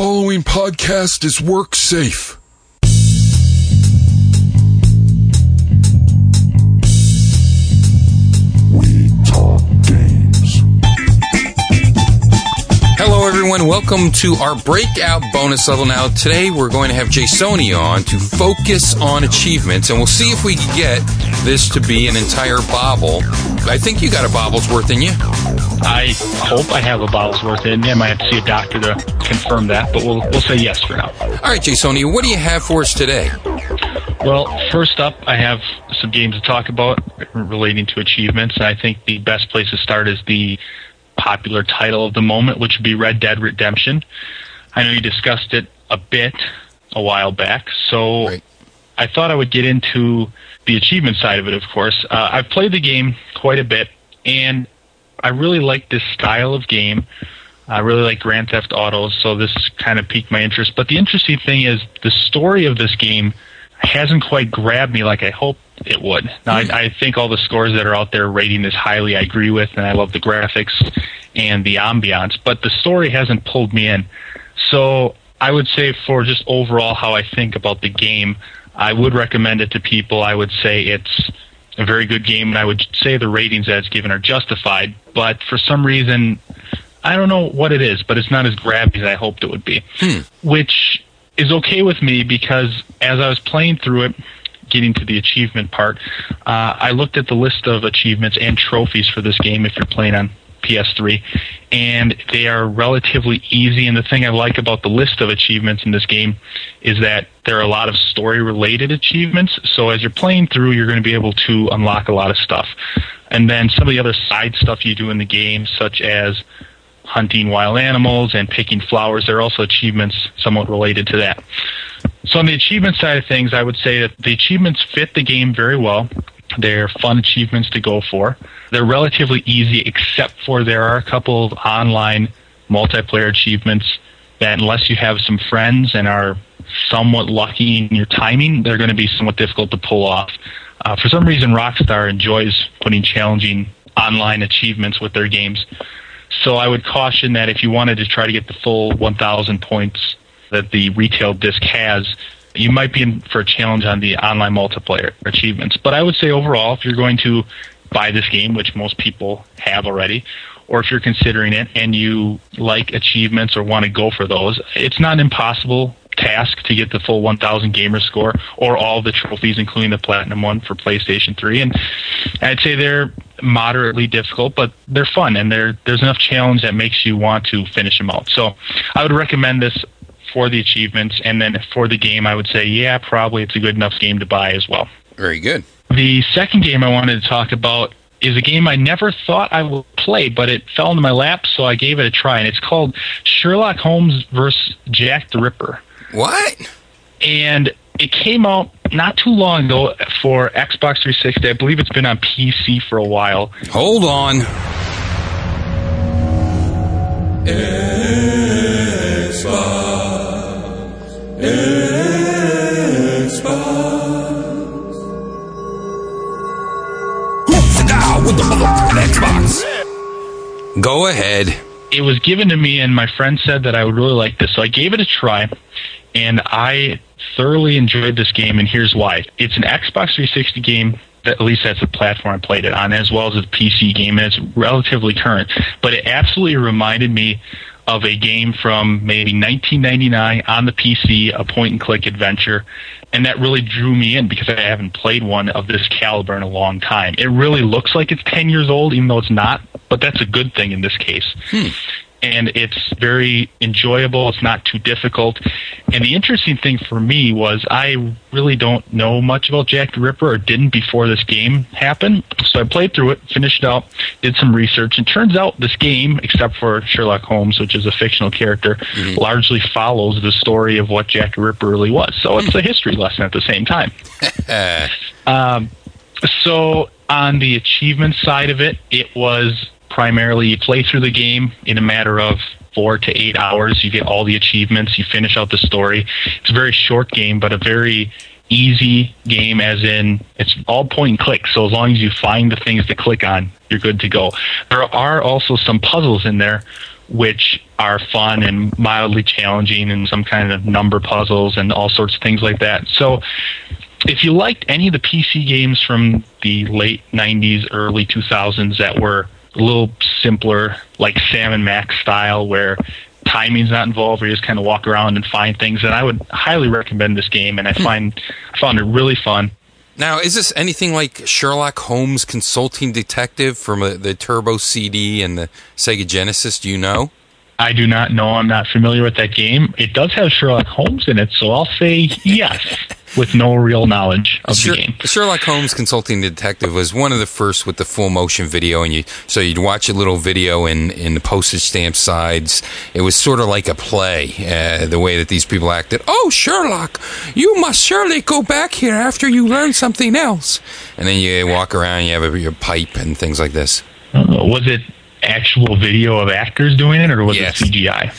following podcast is work safe. We talk games. Hello, everyone. Welcome to our breakout bonus level. Now, today we're going to have Jasoni on to focus on achievements, and we'll see if we can get this to be an entire bobble. I think you got a bobble's worth in you. I hope I have a bottle's worth in me. I might have to see a doctor to confirm that, but we'll we'll say yes for now. All right, Jasoni, what do you have for us today? Well, first up, I have some games to talk about relating to achievements, and I think the best place to start is the popular title of the moment, which would be Red Dead Redemption. I know you discussed it a bit a while back, so Right. I thought I would get into the achievement side of it, of course. Uh, I've played the game quite a bit, and I really like this style of game. I really like Grand Theft Autos, so this kind of piqued my interest. But the interesting thing is the story of this game hasn't quite grabbed me like I hoped it would. Now, I, I think all the scores that are out there rating this highly I agree with, and I love the graphics and the ambiance, but the story hasn't pulled me in. So I would say for just overall how I think about the game, I would recommend it to people. I would say it's a very good game, and I would say the ratings that it's given are justified. But for some reason, I don't know what it is, but it's not as grabby as I hoped it would be. Which is okay with me because as I was playing through it, getting to the achievement part, uh, I looked at the list of achievements and trophies for this game if you're playing on PS3, and they are relatively easy. And the thing I like about the list of achievements in this game is that there are a lot of story related achievements. So as you're playing through, you're going to be able to unlock a lot of stuff. And then some of the other side stuff you do in the game, such as hunting wild animals and picking flowers, there are also achievements somewhat related to that. So on the achievement side of things, I would say that the achievements fit the game very well. They're fun achievements to go for. They're relatively easy, except for there are a couple of online multiplayer achievements that, unless you have some friends and are somewhat lucky in your timing, they're going to be somewhat difficult to pull off. Uh, for some reason, Rockstar enjoys putting challenging online achievements with their games. So I would caution that if you wanted to try to get the full 1,000 points that the retail disc has, you might be in for a challenge on the online multiplayer achievements. But I would say overall, if you're going to buy this game, which most people have already, or if you're considering it and you like achievements or want to go for those, it's not an impossible task to get the full 1000 gamer score or all the trophies including the platinum one for PlayStation 3 and I'd say they're moderately difficult but they're fun and there's enough challenge that makes you want to finish them out. So I would recommend this for the achievements and then for the game I would say yeah probably it's a good enough game to buy as well. Very good. The second game I wanted to talk about is a game I never thought I would play, but it fell into my lap, so I gave it a try. And it's called Sherlock Holmes vs. Jack the Ripper. What? And it came out not too long ago for Xbox 360. I believe it's been on PC for a while. Hold on. Who's the Xbox? Go ahead. It was given to me, and my friend said that I would really like this, so I gave it a try. And I thoroughly enjoyed this game, and here's why. It's an Xbox 360 game at least that's the platform I played it on, as well as a PC game, and it's relatively current. But it absolutely reminded me of a game from maybe 1999 on the PC, a point and click adventure, and that really drew me in because I haven't played one of this caliber in a long time. It really looks like it's 10 years old, even though it's not, but that's a good thing in this case. Hmm. And it's very enjoyable. It's not too difficult. And the interesting thing for me was I really don't know much about Jack the Ripper or didn't before this game happened. So I played through it, finished it out, did some research, and turns out this game, except for Sherlock Holmes, which is a fictional character, largely follows the story of what Jack the Ripper really was. So it's a history lesson at the same time. Um, so on the achievement side of it, it was primarily you play through the game in a matter of four to eight hours. You get all the achievements. You finish out the story. It's a very short game, but a very easy game as in it's all point and click so as long as you find the things to click on you're good to go there are also some puzzles in there which are fun and mildly challenging, and some kind of number puzzles and all sorts of things like that. So, if you liked any of the PC games from the late 90s, early 2000s that were a little simpler, like Sam and Max style, where timing's not involved, where you just kind of walk around and find things, And I would highly recommend this game. And I find I found it really fun. Now, is this anything like Sherlock Holmes Consulting Detective from uh, the Turbo CD and the Sega Genesis? Do you know? I do not know. I'm not familiar with that game. It does have Sherlock Holmes in it, so I'll say yes with no real knowledge of Sher- the game. Sherlock Holmes Consulting Detective was one of the first with the full motion video, and you so you'd watch a little video in in the postage stamp sides. It was sort of like a play, uh, the way that these people acted. Oh, Sherlock, you must surely go back here after you learn something else. And then you walk around, you have a, your pipe and things like this. Uh, was it actual video of actors doing it, or was Yes. it CGI?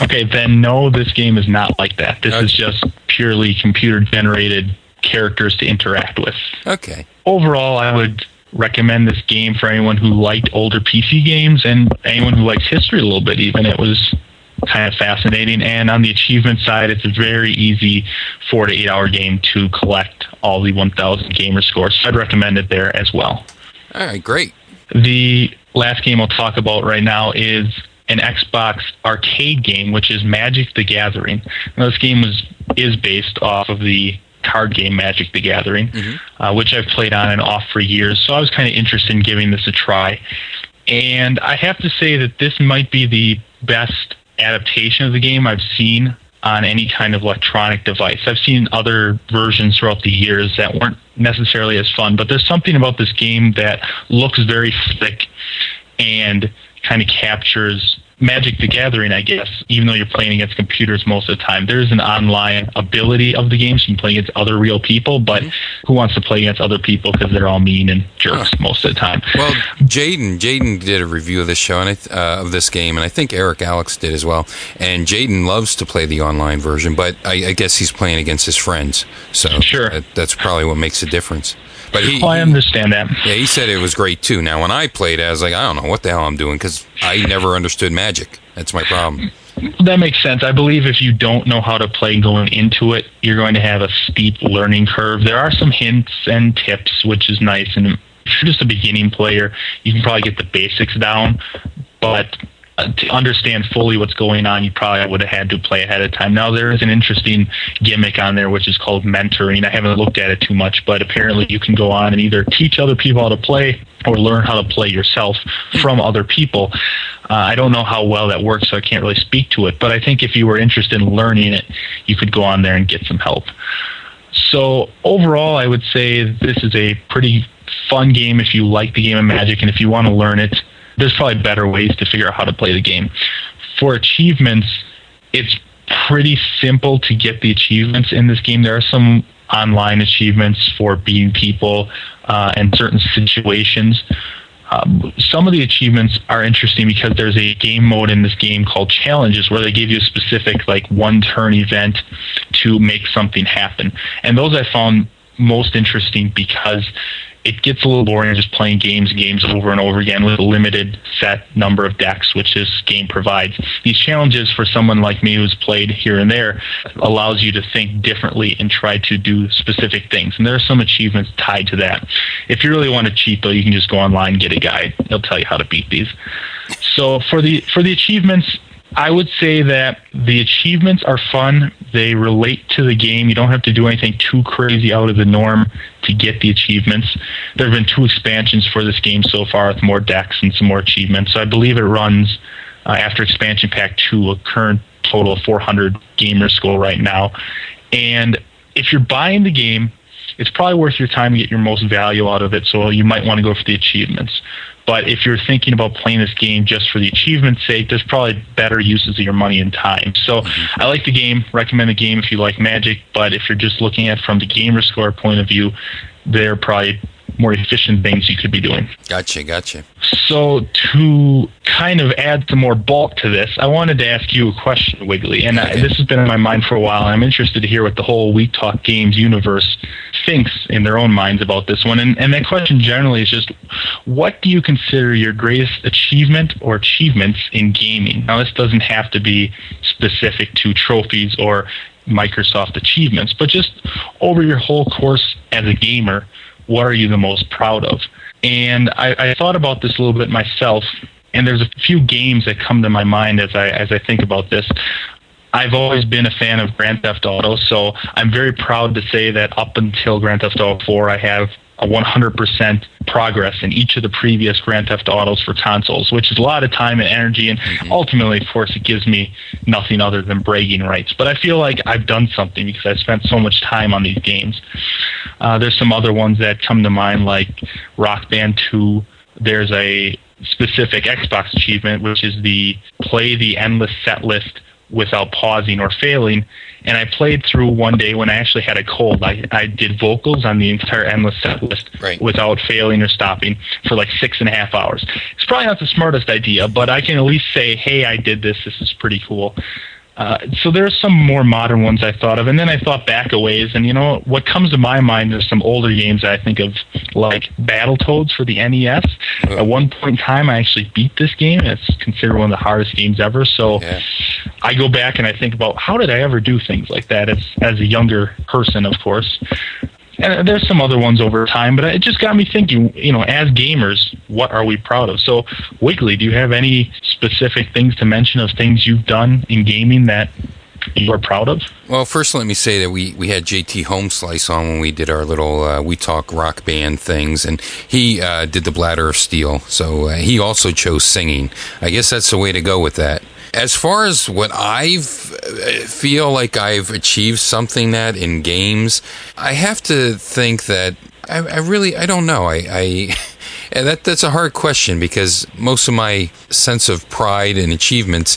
Okay, then no, this game is not like that. This is just purely computer generated characters to interact with. Okay. Overall, I would recommend this game for anyone who liked older PC games and anyone who likes history a little bit. Even it was kind of fascinating. And on the achievement side, it's a very easy four to eight hour game to collect all the 1,000 gamer scores. So I'd recommend it there as well. All right, great. The last game I'll talk about right now is an Xbox arcade game, which is Magic the Gathering. Now, this game was is based off of the card game Magic the Gathering, uh, which I've played on and off for years. So I was kind of interested in giving this a try. And I have to say that this might be the best adaptation of the game I've seen on any kind of electronic device. I've seen other versions throughout the years that weren't necessarily as fun, but there's something about this game that looks very slick and kind of captures Magic the Gathering, I guess, even though you're playing against computers most of the time. There's an online ability of the game, so you can play against other real people, but who wants to play against other people because they're all mean and jerks most of the time? Well, Jaden, Jaden did a review of this show and th- uh, of this game, and I think Eric Alex did as well. And Jaden loves to play the online version, but I, I guess he's playing against his friends, so Sure. that, that's probably what makes a difference. But he, Well, I understand that. yeah, he said it was great too. Now, when I played, I was like, I don't know what the hell I'm doing because I never understood magic. That's my problem. That makes sense. I believe if you don't know how to play going into it, you're going to have a steep learning curve. There are some hints and tips, which is nice. And if you're just a beginning player, you can probably get the basics down. But to understand fully what's going on, you probably would have had to play ahead of time. Now, there is an interesting gimmick on there, which is called mentoring. I haven't looked at it too much, but apparently you can go on and either teach other people how to play or learn how to play yourself from other people. Uh, I don't know how well that works, so I can't really speak to it. But I think if you were interested in learning it, you could go on there and get some help. So overall, I would say this is a pretty fun game if you like the game of Magic and if you want to learn it. There's probably better ways to figure out how to play the game. For achievements, it's pretty simple to get the achievements in this game. There are some online achievements for beating people uh, and certain situations. Um, some of the achievements are interesting because there's a game mode in this game called challenges where they give you a specific like one turn event to make something happen and those i found most interesting because it gets a little boring just playing games and games over and over again with a limited set number of decks which this game provides. These challenges for someone like me who's played here and there allows you to think differently and try to do specific things and there are some achievements tied to that. If you really want to cheat though you can just go online and get a guide. It'll tell you how to beat these. So for the for the achievements I would say that the achievements are fun. They relate to the game. You don't have to do anything too crazy out of the norm to get the achievements. There have been two expansions for this game so far with more decks and some more achievements. So I believe it runs uh, after expansion pack 2 a current total of 400 gamer score right now. And if you're buying the game, it's probably worth your time to get your most value out of it. So you might want to go for the achievements. But if you're thinking about playing this game just for the achievement's sake, there's probably better uses of your money and time. So mm-hmm. I like the game, recommend the game if you like Magic, but if you're just looking at it from the gamer score point of view, they're probably more efficient things you could be doing. Gotcha, gotcha. So to kind of add some more bulk to this, I wanted to ask you a question, Wiggly, and uh, I, this has been in my mind for a while. I'm interested to hear what the whole We Talk Games universe thinks in their own minds about this one. And, and that question generally is just, what do you consider your greatest achievement or achievements in gaming? Now, this doesn't have to be specific to trophies or Microsoft achievements, but just over your whole course as a gamer, what are you the most proud of? And I, I thought about this a little bit myself, and there's a few games that come to my mind as I as I think about this. I've always been a fan of Grand Theft Auto, so I'm very proud to say that up until Grand Theft Auto 4, I have a 100% progress in each of the previous Grand Theft Autos for consoles, which is a lot of time and energy. And mm-hmm. ultimately, of course, it gives me nothing other than bragging rights. But I feel like I've done something because I've spent so much time on these games. Uh, there's some other ones that come to mind, like Rock Band 2. There's a specific Xbox achievement, which is the play the endless set list without pausing or failing. And I played through one day when I actually had a cold. I, I did vocals on the entire endless set list right. without failing or stopping for like six and a half hours. It's probably not the smartest idea, but I can at least say, hey, I did this. This is pretty cool. Uh, so there's some more modern ones I thought of, and then I thought back a ways, and you know what comes to my mind is some older games I think of, like Battletoads for the NES. Oh. At one point in time, I actually beat this game. It's considered one of the hardest games ever. So yeah. I go back and I think about how did I ever do things like that as as a younger person, of course and there's some other ones over time, but it just got me thinking, you know, as gamers, what are we proud of? So, Wiggly, do you have any specific things to mention of things you've done in gaming that you are proud of? Well, first, let me say that we, we had JT Homeslice on when we did our little uh, We Talk rock band things, and he uh, did the Bladder of Steel. So uh, he also chose singing. I guess that's the way to go with that as far as what I feel like I've achieved something that in games, I have to think that I, I really I don't know. I, I that that's a hard question because most of my sense of pride and achievements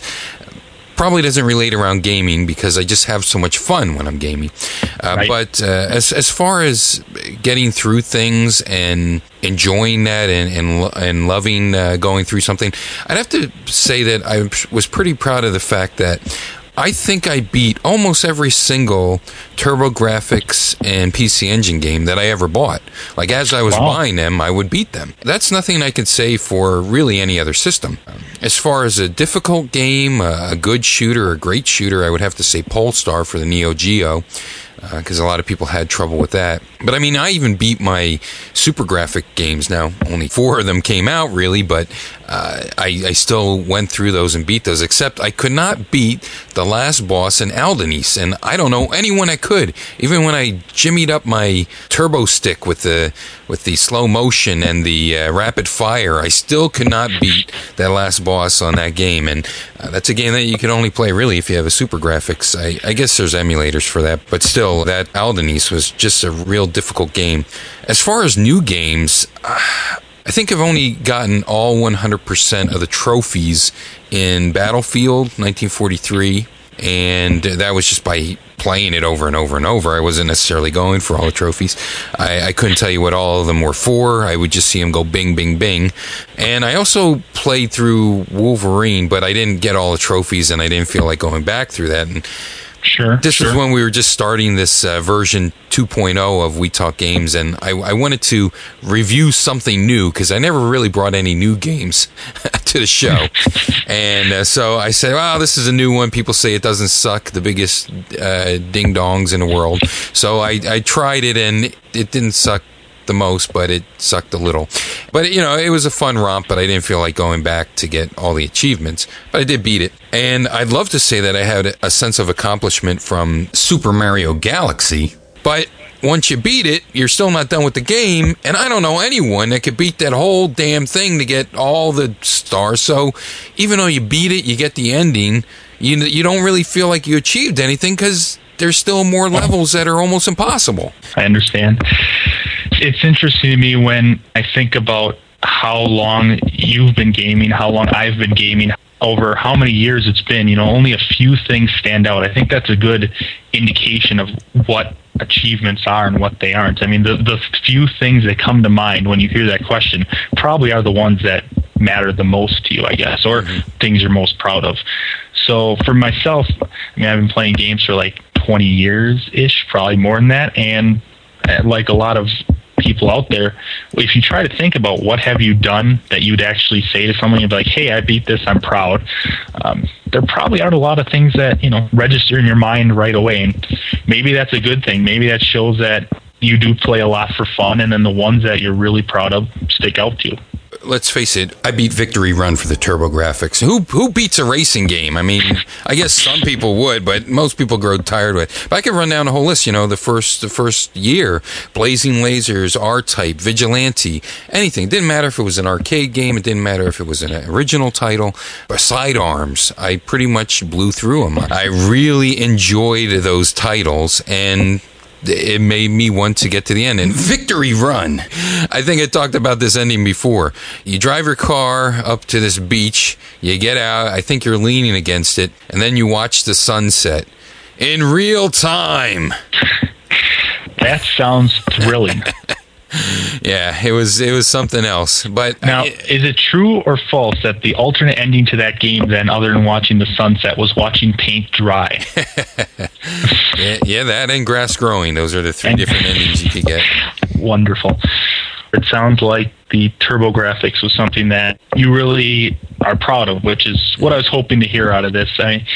probably doesn't relate around gaming because I just have so much fun when I'm gaming. Uh, right. But uh, as as far as getting through things and enjoying that and and, and loving uh, going through something, I'd have to say that I was pretty proud of the fact that I think I beat almost every single TurboGrafx and PC Engine game that I ever bought. Like as I was wow. buying them, I would beat them. That's nothing I could say for really any other system. As far as a difficult game, a good shooter, a great shooter, I would have to say Pulstar for the Neo Geo because uh, a lot of people had trouble with that. But I mean, I even beat my SuperGrafx games now. Only four of them came out, really, but uh, I, I, still went through those and beat those, except I could not beat the last boss in Aldynes, and I don't know anyone that could. Even when I jimmied up my turbo stick with the with the slow motion and the uh, rapid fire, I still could not beat that last boss on that game. And uh, that's a game that you can only play really if you have a SuperGrafx. I, I guess there's emulators for that, but still, that Aldynes was just a real difficult game. As far as new games, I think I've only gotten all 100% of the trophies in Battlefield 1943, and that was just by playing it over and over and over. I wasn't necessarily going for all the trophies. I, I, couldn't tell you what all of them were for. I would just see them go bing, bing, bing. And I also played through Wolverine, but I didn't get all the trophies, and I didn't feel like going back through that. And Sure. This sure. is when we were just starting this uh, version 2.0 of We Talk Games, and I, I wanted to review something new because I never really brought any new games to the show. and uh, so I said, well, this is a new one. People say it doesn't suck, the biggest uh, ding dongs in the world. So I, I tried it, and it didn't suck the most, but it sucked a little. But you know, it was a fun romp, but I didn't feel like going back to get all the achievements. But I did beat it, and I'd love to say that I had a sense of accomplishment from Super Mario Galaxy, but once you beat it, you're still not done with the game. And I don't know anyone that could beat that whole damn thing to get all the stars. So even though you beat it, you get the ending, you, you don't really feel like you achieved anything because there's still more levels that are almost impossible. I understand it's interesting to me when I think about how long you've been gaming, how long I've been gaming, over how many years it's been. You know, only a few things stand out. I think that's a good indication of what achievements are and what they aren't. I mean, the the few things that come to mind when you hear that question probably are the ones that matter the most to you, I guess, or things you're most proud of. So for myself, I mean, I've been playing games for like 20 years ish, probably more than that, and uh, like a lot of people out there, if you try to think about what have you done that you'd actually say to someone, you'd be like, "Hey, I beat this. I'm proud." Um, there probably aren't a lot of things that you know register in your mind right away, and maybe that's a good thing. Maybe that shows that you do play a lot for fun, and then the ones that you're really proud of stick out to you let's face it, I beat Victory Run for the TurboGrafx. Who who beats a racing game? I mean, I guess some people would, but most people grow tired with. It. But I could run down a whole list. You know, the first the first year, Blazing Lasers, R Type, Vigilante, anything. It didn't matter if it was an arcade game. It didn't matter if it was an original title. But Sidearms, I pretty much blew through them. I really enjoyed those titles and it made me want to get to the end. And Victory Run, I think I talked about this ending before. You drive your car up to this beach, you get out, I think you're leaning against it, and then you watch the sunset in real time. That sounds thrilling. yeah, it was it was something else. But now, is it true or false that the alternate ending to that game, then, other than watching the sunset, was watching paint dry? yeah, yeah, that and grass growing. Those are the three and, different endings you could get. Wonderful. It sounds like the TurboGrafx was something that you really are proud of, which is what I was hoping to hear out of this. I mean,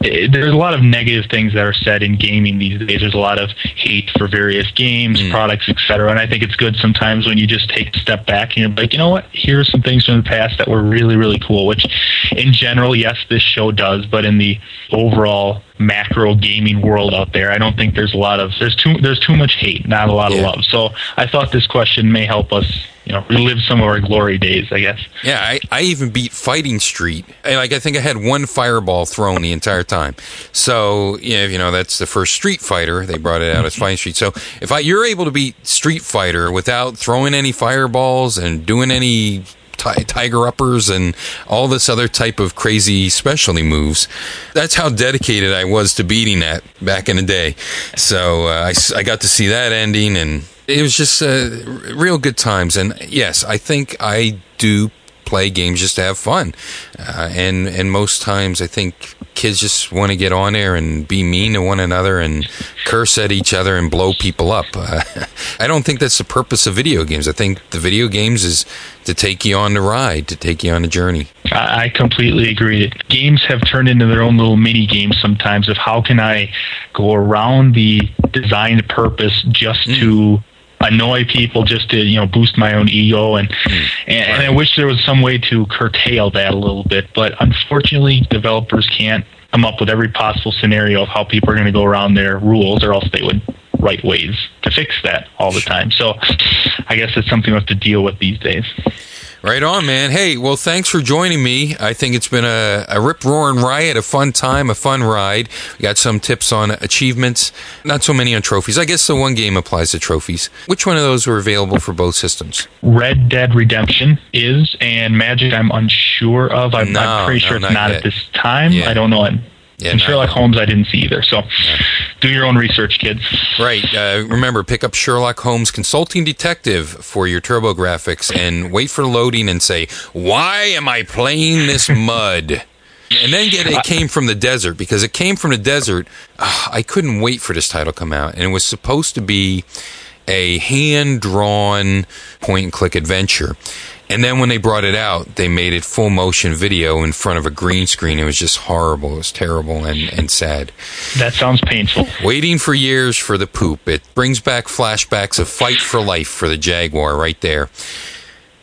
there's a lot of negative things that are said in gaming these days. There's a lot of hate for various games, mm. products, etc. And I think it's good sometimes when you just take a step back and you're like, you know what? Here are some things from the past that were really, really cool. Which, in general, yes, this show does, but in the overall macro gaming world out there, I don't think there's a lot of there's too there's too much hate, not a lot yeah. of love. So I thought this question may help us you know relive some of our glory days i guess. Yeah i, I even beat fighting street. Like i think i had one fireball thrown the entire time. So yeah you know that's the first street fighter. They brought it out as fighting street. So if I, you're able to beat street fighter without throwing any fireballs and doing any tiger uppers and all this other type of crazy specialty moves. That's how dedicated I was to beating that back in the day. So uh, I, I got to see that ending and it was just uh, real good times. And yes, I think I do play games just to have fun. Uh, and and most times, I think kids just want to get on there and be mean to one another and curse at each other and blow people up. Uh, I don't think that's the purpose of video games. I think the video games is to take you on the ride, to take you on the journey. I completely agree. Games have turned into their own little mini games sometimes of how can I go around the designed purpose just mm. to annoy people just to you know boost my own ego and hmm. and, and I wish there was some way to curtail that a little bit but unfortunately developers can't come up with every possible scenario of how people are going to go around their rules or else they would write ways to fix that all the time. So I guess it's something we have to deal with these days. Right on, man. Hey, well, thanks for joining me. I think it's been a, a rip roaring riot, a fun time, a fun ride. We got some tips on achievements, not so many on trophies. I guess the one game applies to trophies. Which one of those were available for both systems? Red Dead Redemption is, and Magic, I'm unsure of. I'm, no, I'm pretty no, sure it's not, not at this time. Yeah. I don't know. Yeah, and Sherlock Holmes, I didn't see either. So yeah. do your own research, kids. Right. Uh, remember, pick up Sherlock Holmes Consulting Detective for your TurboGrafx and wait for loading and say, Why am I playing this mud? and then get it came from the desert because it came from the desert. Uh, I couldn't wait for this title to come out, and it was supposed to be a hand drawn point and click adventure. And then when they brought it out, they made it full motion video in front of a green screen. It was just horrible. It was terrible and, and sad. That sounds painful. Waiting for years for the poop. It brings back flashbacks of Fight for Life for the Jaguar right there.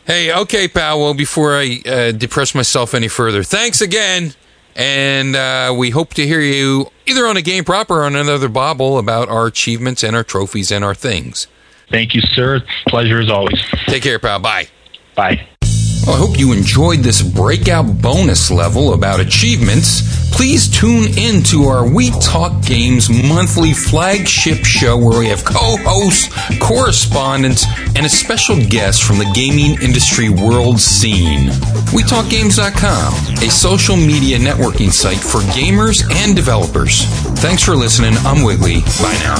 Hey, okay, pal. Well, before I uh, depress myself any further, thanks again. And uh, we hope to hear you either on a game proper or on another bobble about our achievements and our trophies and our things. Thank you, sir. Pleasure as always. Take care, pal. Bye. Bye. I hope you enjoyed this breakout bonus level about achievements. Please tune in to our We Talk Games monthly flagship show where we have co-hosts, correspondents, and a special guest from the gaming industry world scene. WeTalkGames.com, a social media networking site for gamers and developers. Thanks for listening. I'm Wiggly. Bye now.